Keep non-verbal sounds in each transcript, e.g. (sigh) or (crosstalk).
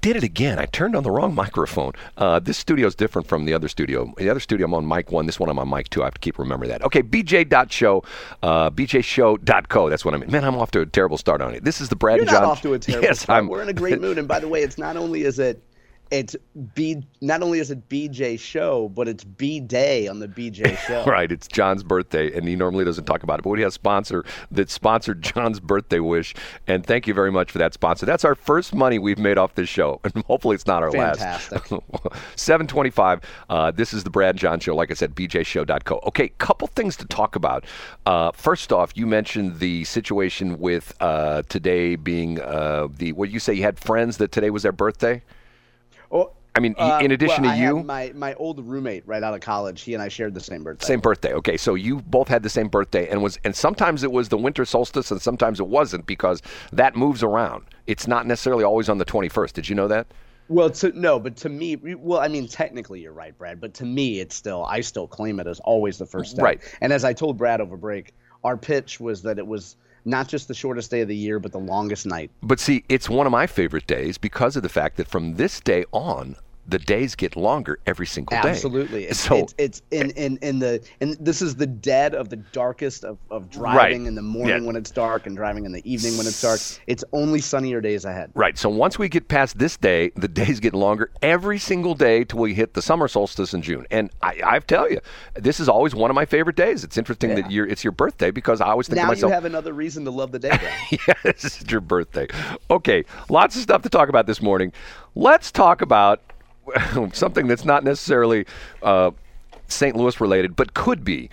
Did it again. I turned on the wrong microphone. Uh, this studio is different from the other studio. The other studio, I'm on mic one. This one, I'm on mic two. I have to keep remembering that. Okay, bj.show, uh, bjshow.co. That's what I mean. Man, I'm off to a terrible start on it. This is the Brad You're and John. off to a (laughs) terrible yes, start. I'm, We're in a great mood. And by the way, it's not only is it it's B not only is it BJ show, but it's B day on the BJ (laughs) show. right, it's John's birthday, and he normally doesn't talk about it. But we have a sponsor that sponsored John's birthday wish, and thank you very much for that sponsor. That's our first money we've made off this show, (laughs) and hopefully it's not our Fantastic. last. (laughs) Seven twenty-five. Uh, this is the Brad John show. Like I said, bjshow.co. Okay, couple things to talk about. Uh, first off, you mentioned the situation with uh, today being uh, the what did you say you had friends that today was their birthday. Oh, I mean, uh, in addition well, to you, my my old roommate right out of college, he and I shared the same birthday. Same birthday. Okay, so you both had the same birthday, and was and sometimes it was the winter solstice, and sometimes it wasn't because that moves around. It's not necessarily always on the twenty first. Did you know that? Well, to no, but to me, well, I mean, technically you're right, Brad, but to me, it's still I still claim it as always the first day. Right. And as I told Brad over break, our pitch was that it was not just the shortest day of the year, but the longest night. But see, it's one of my favorite days because of the fact that from this day on, the days get longer every single day. Absolutely. It's, so it's, it's in, in, in the and this is the dead of the darkest of, of driving Right. in the morning Yeah. when it's dark and driving in the evening when it's dark. It's only sunnier days ahead. Right. So once we get past this day, the days get longer every single day till we hit the summer solstice in June. And I, I tell you, this is always one of my favorite days. It's interesting that you're, it's your birthday because I always think Now to myself, you have another reason to love the day. (laughs) Yes, is your birthday. Okay, lots of stuff to talk about this morning. Let's talk about (laughs) something that's not necessarily uh, St. Louis related, but could be.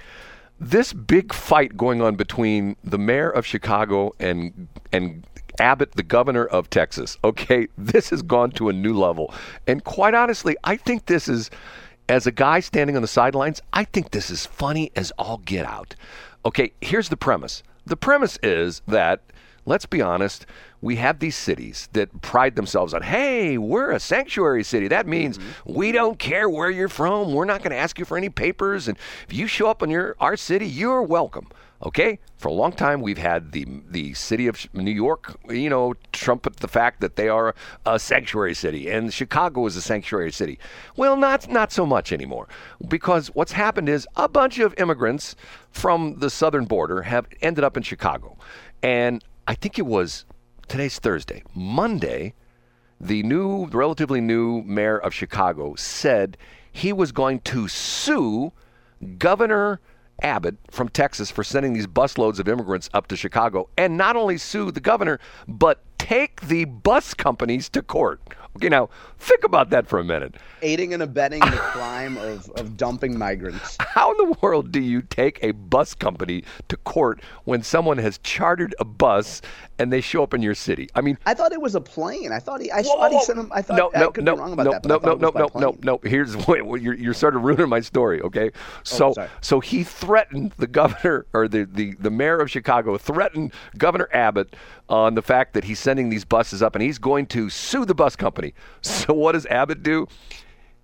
This big fight going on between the mayor of Chicago and and Abbott, the governor of Texas. (laughs) Okay, this has gone to a new level, and quite honestly, I think this is. As a guy standing on the sidelines, I think this is funny as all get out. Okay, here's the premise. The premise is that let's be honest, we have these cities that pride themselves on, hey, we're a sanctuary city. That means mm-hmm. we don't care where you're from. We're not going to ask you for any papers. And if you show up in your our city, you're welcome. Okay? For a long time, we've had the the city of New York, you know, trumpet the fact that they are a sanctuary city, and Chicago is a sanctuary city. Well, not not so much anymore, because what's happened is a bunch of immigrants from the southern border have ended up in Chicago, and I think it was today's Thursday, Monday the new, relatively new mayor of Chicago said he was going to sue Governor Abbott from Texas for sending these busloads of immigrants up to Chicago, and not only sue the governor, but take the bus companies to court. Okay, now think about that for a minute. Aiding and abetting the (laughs) crime of, of dumping migrants. How in the world do you take a bus company to court when someone has chartered a bus and they show up in your city? I mean, I thought it was a plane. I thought he. I Whoa, thought he sent him. I thought no, I no, could no, be wrong about no, that. no, no, no, no, no, no. Here's (laughs) what you're, you're sort of ruining my story. Okay, oh, so sorry. so he threatened the governor or the, the the mayor of Chicago threatened Governor Abbott on the fact that he's sending these buses up and he's going to sue the bus company. (laughs) So what does Abbott do?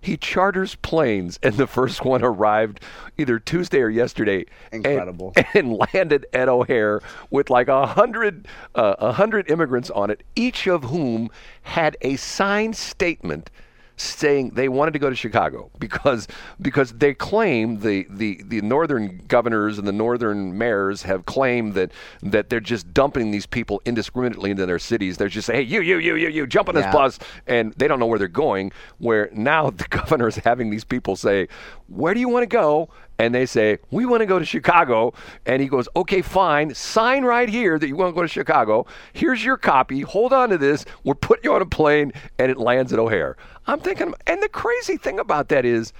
He charters planes, and the first one arrived either Tuesday or yesterday. Incredible. (laughs) And, landed at O'Hare with like a hundred, uh, a hundred immigrants on it, each of whom had a signed statement saying they wanted to go to Chicago because because they claim the, the, the northern governors and the northern mayors have claimed that that they're just dumping these people indiscriminately into their cities. They're just saying, hey, you, you, you, you, you, jump on this Yeah. bus, and they don't know where they're going. Where now (laughs) the governor is having these people say, where do you want to go? And they say, we want to go to Chicago. And he goes, okay, fine. Sign right here that you want to go to Chicago. Here's your copy. Hold on to this. We're putting you on a plane, and it lands at O'Hare. I'm thinking, and the crazy thing about that is,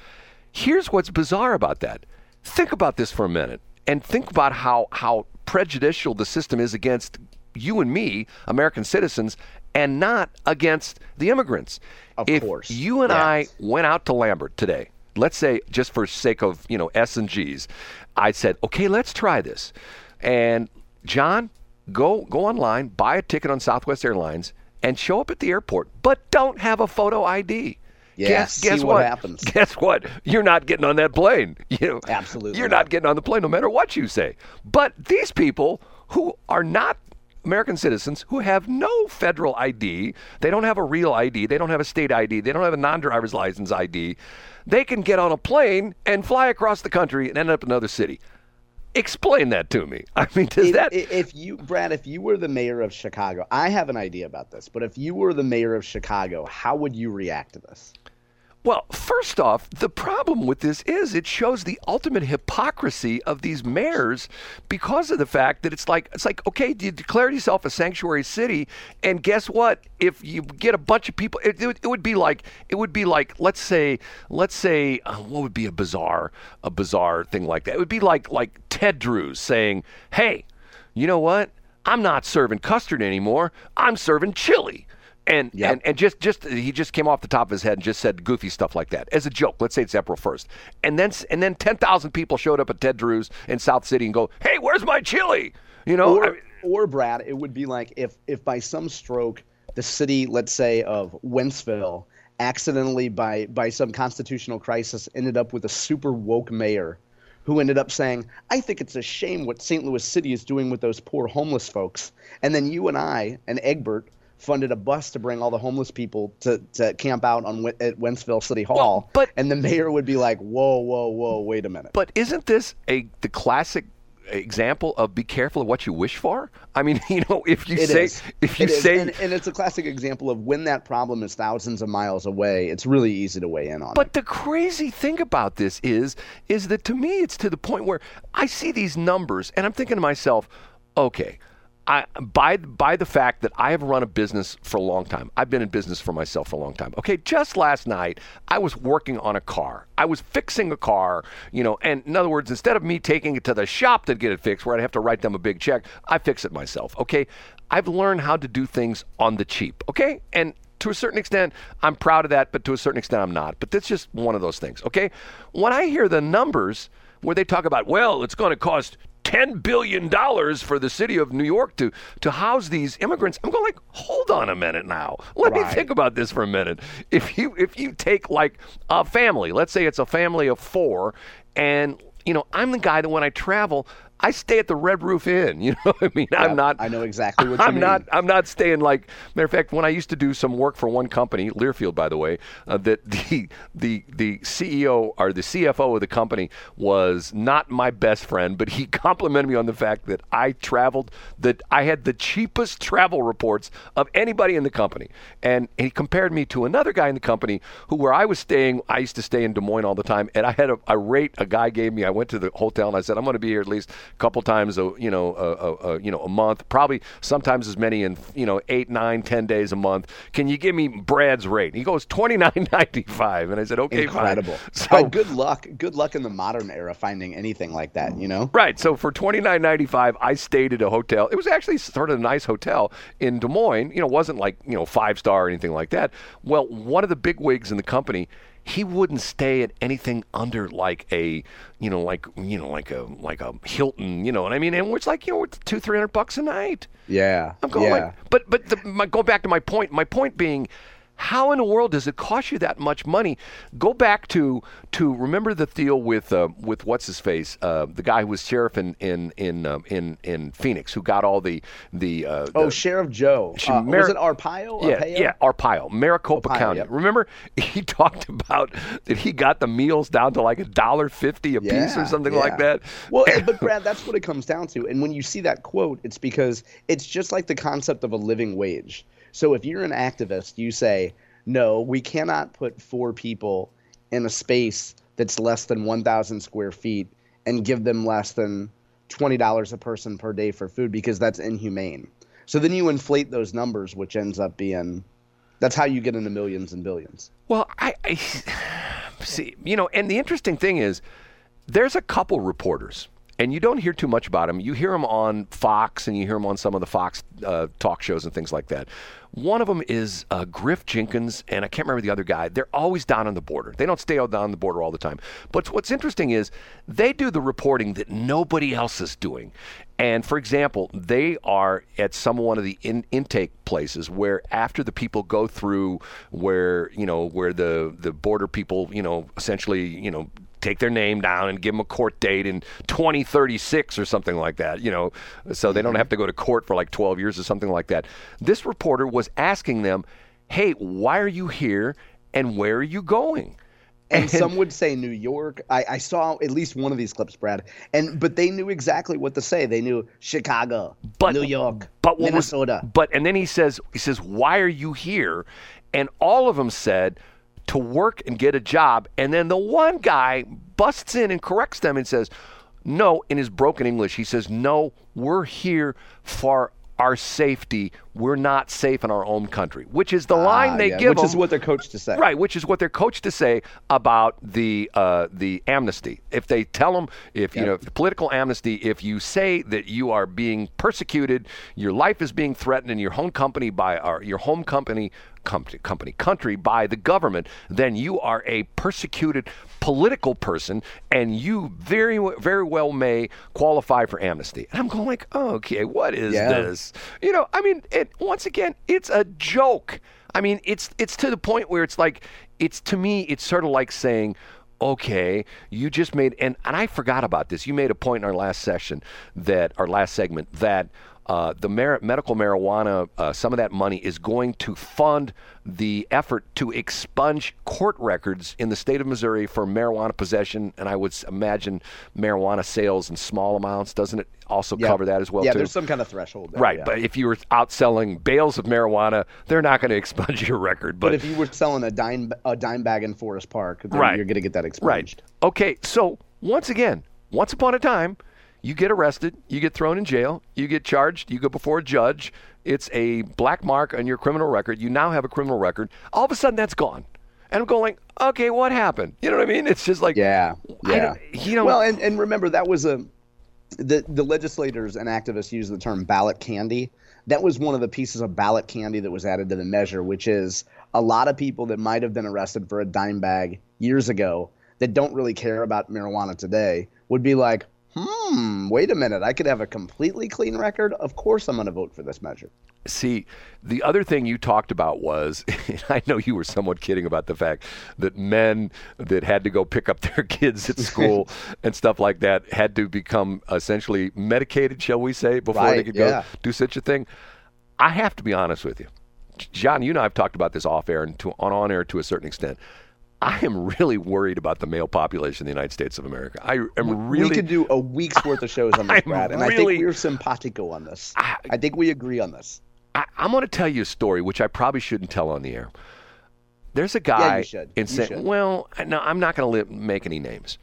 here's what's bizarre about that. Think about this for a minute, and think about how how prejudicial the system is against you and me, American citizens, and not against the immigrants. Of if course. you and I went out to Lambert today, let's say just for sake of you know S and G's, I said, okay, let's try this, and John, go go online, buy a ticket on Southwest Airlines, and show up at the airport, but don't have a photo ID. Yeah, guess, guess what happens. (laughs) Guess what? You're not getting on that plane. (laughs) You know, Absolutely You're not getting on the plane no matter what you say. But these people who are not American citizens who have no federal ID, they don't have a real ID, they don't have a state ID, they don't have a non-driver's license ID, they can get on a plane and fly across the country and end up in another city. Explain that to me. (laughs) I mean, does if, that if you brad if you were the mayor of chicago i have an idea about this but if you were the mayor of chicago how would you react to this Well, first off, the problem with this is it shows the ultimate hypocrisy of these mayors because of the fact that it's like it's like okay, you declared yourself a sanctuary city, and guess what? If you get a bunch of people, it, it, would, it would be like it would be like let's say let's say uh, what would be a bizarre a bizarre thing like that? It would be like like Ted Drewes saying, "Hey, you know what? I'm not serving custard anymore. I'm serving chili." And, Yep. and and just just he just came off the top of his head and just said goofy stuff like that as a joke. Let's say it's April first, and then and then ten thousand people showed up at Ted Drewes in South City and go, "Hey, where's my chili?" You know, I or, mean, or brad it would be like if if by some stroke the city let's say of wentzville accidentally by by some constitutional crisis ended up with a super woke mayor who ended up saying i think it's a shame what st louis city is doing with those poor homeless folks and then you and i and egbert funded a bus to bring all the homeless people to, to camp out on at wentzville city hall but- and the mayor would be like whoa whoa whoa wait a minute but isn't this a the classic example of be careful of what you wish for? I mean, (laughs) you know, if you It say is. if you It say and, and it's a classic example of when that problem is thousands of miles away. It's really easy to weigh in on. But the crazy thing about this is, is that to me, it's to the point where I see these numbers and I'm thinking to myself, okay, I, by by the fact that I have run a business for a long time, I've been in business for myself for a long time. Okay, just last night I was working on a car. I was fixing a car, you know, and in other words, instead of me taking it to the shop to get it fixed, where I'd have to write them a big check, I fix it myself. Okay, I've learned how to do things on the cheap. Okay, and to a certain extent, I'm proud of that, but to a certain extent, I'm not. But that's just one of those things, okay? When I hear the numbers where they talk about, well, it's going to cost $10 billion for the city of New York to, to house these immigrants, I'm going like, hold on a minute now. Let me think about this for a minute. If you if you take like a family, let's say it's a family of four, and you know, I'm the guy that when I travel, I stay at the Red Roof Inn. You know I mean? I'm not. I know exactly what you I'm mean. not. I'm not staying like. Matter of fact, when I used to do some work for one company, Learfield, by the way, uh, that (laughs) the the the CEO or the CFO of the company was not my best friend, but he (laughs) complimented me on the fact that I traveled. That I had the cheapest travel reports of anybody in the company, and he compared me to another guy in the company who, where I was staying, I used to stay in Des Moines all the time, and I had a, a rate a guy gave me. I went to the hotel and I said, I'm going to be here at least a couple times, a you know, a, a, you know, a month, probably sometimes as many in you know eight, nine, ten days a month. Can you give me Brad's rate? He goes twenty nine ninety five, and I said, okay, fine." Incredible. (laughs) So Uh, good luck. Good luck in the modern era finding anything like that. You know. Right. So for twenty nine ninety five, I stayed at a hotel. It was actually sort of a nice hotel in Des Moines. You know, wasn't like you know five star or anything like that. Well, one of the big wigs in the company. He wouldn't stay at anything under like a, you know, like you know, like a like a Hilton, you know what I mean? And it's like you know, it's two three hundred bucks a night. Yeah. I'm going yeah. like, but but the, my, go back to my point. My point being, how in the world does it cost you that much money? Go back to to remember the deal with uh, with what's his face, uh, the guy who was sheriff in in in um, in, in Phoenix, who got all the the. Uh, Oh, the- Sheriff Joe. Uh, Mar- was it Arpaio? yeah, Arpaio? yeah, Arpaio, Maricopa Arpaio, County. yep. Remember, (laughs) he talked about that he got the meals down to like a dollar fifty a piece or something yeah. like that. Well, eh, but (laughs) Brad, that's what it comes down to. And when you see that quote, it's because it's just like the concept of a living wage. So if you're an activist, you say, no, we cannot put four people in a space that's less than 1,000 square feet and give them less than $20 a person per day for food because that's inhumane. So then you inflate those numbers, which ends up being that's how you get into millions and billions. Well, I, I (sighs) see, you know, and the interesting thing is, there's a couple reporters, and you don't hear too much about him. You hear him on Fox, and you hear him on some of the Fox uh, talk shows and things like that. One of them is uh, Griff Jenkins, and I can't remember the other guy. They're always down on the border. They don't stay down on the border all the time. But what's interesting is they do the reporting that nobody else is doing. And for example, they are at some one of the in, intake places where after the people go through where, you know, where the, the border people, you know, essentially, you know, take their name down and give them a court date in 2036 or something like that, you know, so they don't mm-hmm. have to go to court for like 12 years or something like that. This reporter was asking them, hey, why are you here and where are you going? and some would say New York. I, I, saw at least one of these clips, Brad, and but they knew exactly what to say. They knew Chicago, but, New York, but Minnesota. Was, but and then he says, he says, why are you here? And all of them said, to work and get a job. And then the one guy busts in and corrects them and says, no, in his broken English, he says, no, we're here for our safety. We're not safe in our own country, which is the uh, line they yeah, give which them. Which is what they're coached to say. Right, which is what they're coached to say about the uh, the amnesty. If they tell them, if you know, if political amnesty, if you say that you are being persecuted, your life is being threatened in your home company by our, your home company company, company, country by the government, then you are a persecuted political person, and you very, very well may qualify for amnesty. And I'm going like, oh, okay, what is yeah. this? You know, I mean, it, once again, it's a joke. I mean, it's it's to the point where it's like, it's to me, it's sort of like saying, okay, you just made, and, and I forgot about this. You made a point in our last session that, our last segment, that uh, the mar- medical marijuana, uh, some of that money is going to fund the effort to expunge court records in the state of Missouri for marijuana possession, and I would imagine marijuana sales in small amounts. Doesn't it also yeah. cover that as well? Yeah, too? there's some kind of threshold. There, right, yeah. but if you were out selling bales of marijuana, they're not going to expunge your record. But, but, if you were selling a dime a dime bag in Forest Park, right. you're going to get that expunged. Right. Okay, so once again, once upon a time you get arrested, you get thrown in jail, you get charged, you go before a judge. It's a black mark on your criminal record. You now have a criminal record. All of a sudden, that's gone. And I'm going, okay, what happened? You know what I mean? It's just like, yeah, yeah. You know, well, and, and remember that was a the the legislators and activists use the term ballot candy. That was one of the pieces of ballot candy that was added to the measure, which is a lot of people that might have been arrested for a dime bag years ago that don't really care about marijuana today would be like, hmm, wait a minute, I could have a completely clean record. Of course, I'm going to vote for this measure. See, the other thing you talked about was, (laughs) I know you were somewhat kidding about the fact that men that had to go pick up their (laughs) kids at school (laughs) and stuff like that had to become essentially medicated, shall we say, before right, they could yeah. go do such a thing. I have to be honest with you. John, you and I have talked about this off air and to, on on air to a certain extent. I am really worried about the male population in the United States of America. I am really. We could do a week's worth of shows on (laughs) this, Brad, and really, I think we're simpatico on this. I, I think we agree on this. I, am going to tell you a story, which I probably shouldn't tell on the air. There's a guy yeah, in San. Well, no, I'm not going to make any names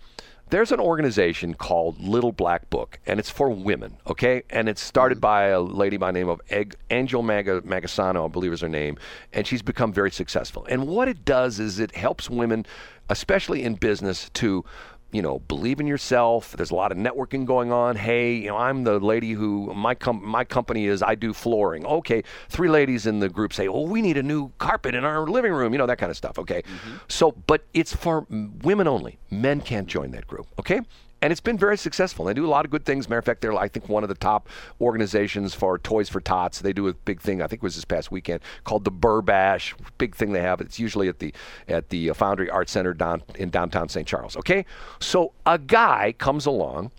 there's an organization called Little Black Book, and it's for women, okay? And it's started mm-hmm. by a lady by the name of Angel Mag- Magasano, I believe is her name, and she's become very successful. And what it does is it helps women, especially in business, to you know, believe in yourself. There's a lot of networking going on. Hey, you know, I'm the lady who my com- my company is. I do flooring. Okay, three ladies in the group say, "Oh, we need a new carpet in our living room." You know that kind of stuff. Okay, mm-hmm. so but it's for women only. Men can't join that group. Okay, and it's been very successful. They do a lot of good things. Matter of fact, they're I think one of the top organizations for Toys for Tots. They do a big thing. I think it was this past weekend called the Burr Bash. Big thing they have. It's usually at the at the uh, Foundry Art Center down in downtown St. Charles. Okay, so a guy comes along,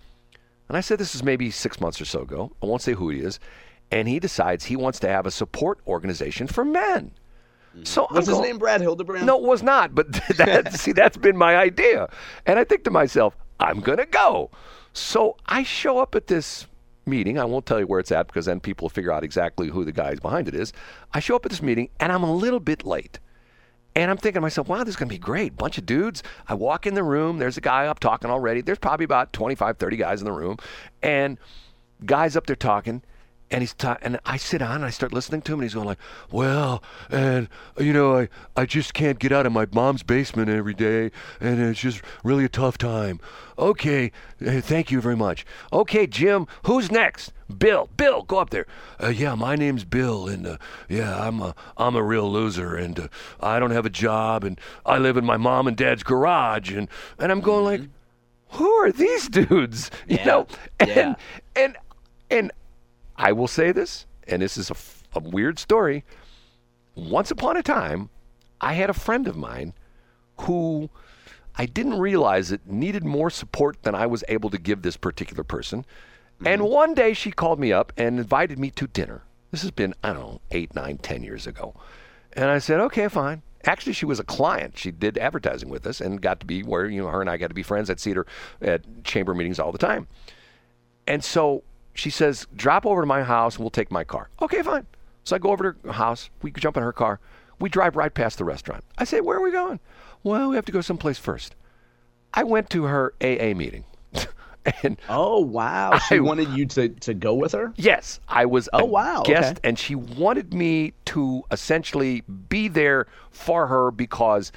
and I said this is maybe six months or so ago. I won't say who he is, and he decides he wants to have a support organization for men. Mm-hmm. So was his name Brad Hildebrand? No, it was not. But (laughs) that, see, that's been my idea, and I think to myself, I'm going to go. So I show up at this meeting. I won't tell you where it's at because then people figure out exactly who the guys behind it is. I show up at this meeting and I'm a little bit late. And I'm thinking to myself, wow, this is going to be great. Bunch of dudes. I walk in the room. There's a guy up talking already. There's probably about 25, 30 guys in the room. And guys up there talking. And he's ta- and I sit down and I start listening to him and he's going like, "Well, and you know, I I just can't get out of my mom's basement every day and it's just really a tough time." Okay, uh, thank you very much. Okay, Jim, who's next? Bill. Bill, go up there. Uh, yeah, my name's Bill and uh, yeah, I'm a I'm a real loser and uh, I don't have a job and I live in my mom and dad's garage and and I'm going like who are these dudes? (laughs) You Yeah. know, and Yeah. and and I will say this, and this is a, f- a weird story. Once upon a time, I had a friend of mine who I didn't realize it needed more support than I was able to give this particular person. Mm-hmm. And one day she called me up and invited me to dinner. This has been, I don't know, eight, nine, ten years ago. And I said, okay, fine. Actually, she was a client. She did advertising with us and got to be where, you know, her and I got to be friends. I'd see her at chamber meetings all the time. And so she says, drop over to my house and we'll take my car. Okay, fine. So I go over to her house. We jump in her car. We drive right past the restaurant. I say, where are we going? Well, we have to go someplace first. I went to her AA meeting. (laughs) and Oh wow, she I- wanted you to to go with her. Yes, I was Oh, a wow, guest, okay. and she wanted me to essentially be there for her because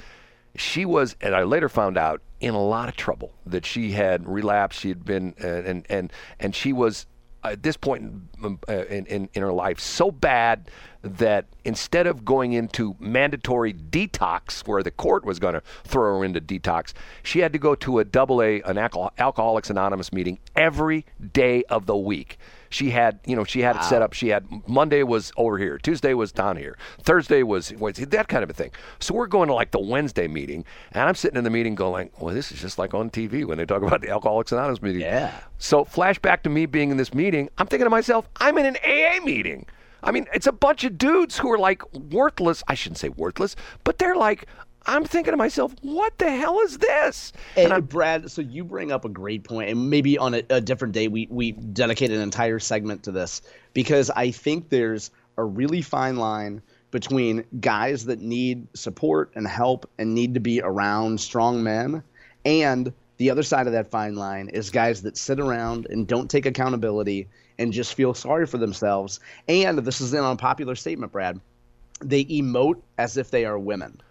she was, and I later found out, in a lot of trouble. That she had relapsed. She had been, uh, and and and she was at this point in, in, in her life so bad that instead of going into mandatory detox, where the court was going to throw her into detox, she had to go to a double A, an alcohol, Alcoholics Anonymous meeting every day of the week. She had, you know, she had it set up. She had Monday was over here, Tuesday was down here, Thursday was, was that kind of a thing. So we're going to like the Wednesday meeting, and I'm sitting in the meeting going, well, this is just like on TV when they talk about the Alcoholics Anonymous meeting. Yeah. So flashback to me being in this meeting, I'm thinking to myself, I'm in an AA meeting. I mean, it's a bunch of dudes who are like worthless. I shouldn't say worthless, but they're like, I'm thinking to myself, what the hell is this? And, I'm- Brad, so you bring up a great point, and maybe on a, a different day we we dedicate an entire segment to this because I think there's a really fine line between guys that need support and help and need to be around strong men, and the other side of that fine line is guys that sit around and don't take accountability and just feel sorry for themselves. And this is an unpopular statement, Brad. They emote as if they are women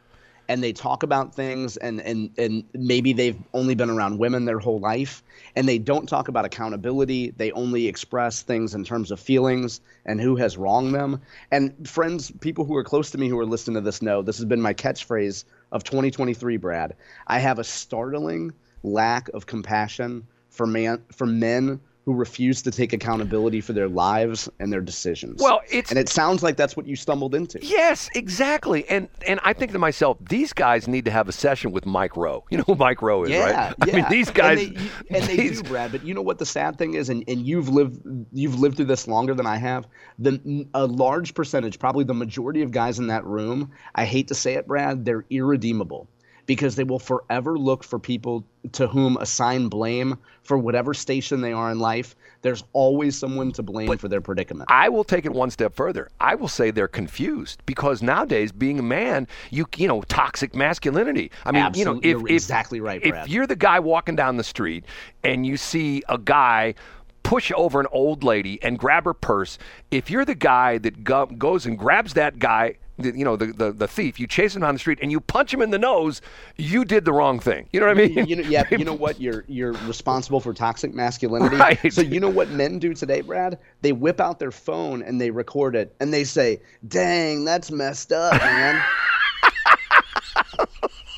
and they talk about things and and and maybe they've only been around women their whole life and they don't talk about accountability. They only express things in terms of feelings and who has wronged them. And friends people who are close to me who are listening to this know this has been my catchphrase of 2023 Brad. I have a startling lack of compassion for man for men who refuse to take accountability for their lives and their decisions Well, it's- and it sounds like that's what you stumbled into Yes, exactly. And and I think to myself, these guys need to have a session with Mike Rowe. (laughs) You know who Mike Rowe is, Yeah, right? yeah. I mean, these guys. and they, and they do, Brad. But you know what the sad thing is, and, and you've lived you've lived through this longer than I have. The a large percentage, probably the majority of guys in that room. I hate to say it, Brad, they're irredeemable because they will forever look for people to whom assign blame for whatever station they are in life. There's always someone to blame for their predicament. I will take it one step further. I will say they're confused because nowadays, being a man, you you know, toxic masculinity. I mean, you know, if, You're if exactly right, if Brad. you're the guy walking down the street and you see a guy push over an old lady and grab her purse, if you're the guy that go, goes and grabs that guy. The- You know the, the the thief. You chase him down the street and you punch him in the nose. You did the wrong thing. You know what I mean? you know, yeah, you know (laughs) what? You're you're responsible for toxic masculinity. Right. So you know what men do today, Brad? They whip out their phone and they record it and they say, "Dang, that's messed up, man." (laughs)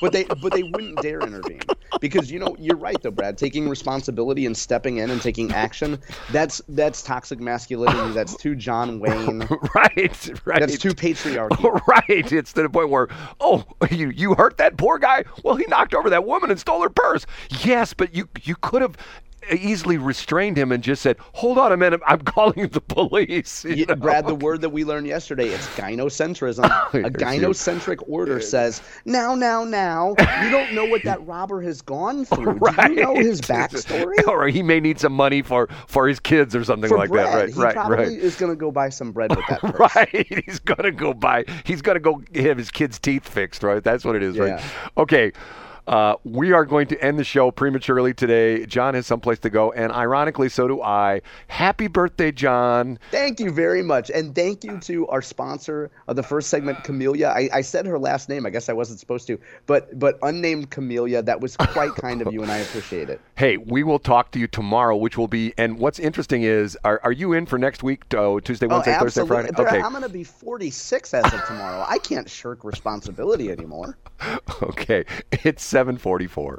but they but they wouldn't dare intervene because you know you're right though, Brad. Taking responsibility and stepping in and taking action that's that's toxic masculinity. That's too John Wayne. (laughs) right, right. That's too patriarchy. (laughs) Right. It's to the point where, oh, you you hurt that poor guy. Well, he knocked over that woman and stole her purse. Yes, but you you could have easily restrained him and just said, "Hold on a minute, I'm (laughs) calling the police." you Yeah, know? Brad, the word that we learned yesterday, it's gynocentrism. (laughs) Oh, a Here's you. gynocentric order says, now, now, now, you don't know what that robber has gone (laughs) through. Right. Do you know his backstory? or he may need some money for for his kids or something For like bread. that. Right, he right, probably right. is going to go buy some bread with that purse. Right. He's gonna go buy. He's gonna go have his kids' teeth fixed. Right. That's what it is. Right. Yeah. Okay. Uh, we are going to end the show prematurely today. John has someplace to go, and ironically, so do I. Happy birthday, John. Thank you very much. And thank you to our sponsor of the first segment, Camellia. I, I said her last name. I guess I wasn't supposed to, but but unnamed Camellia. That was quite kind of you, and I appreciate it. Hey, we will talk to you tomorrow, which will be. And what's interesting is, are, are you in for next week? Oh, Tuesday, Wednesday, oh, Thursday, Friday. Okay. I'm going to be 46 as of tomorrow. I can't shirk responsibility anymore. (laughs) okay, it's 7:44.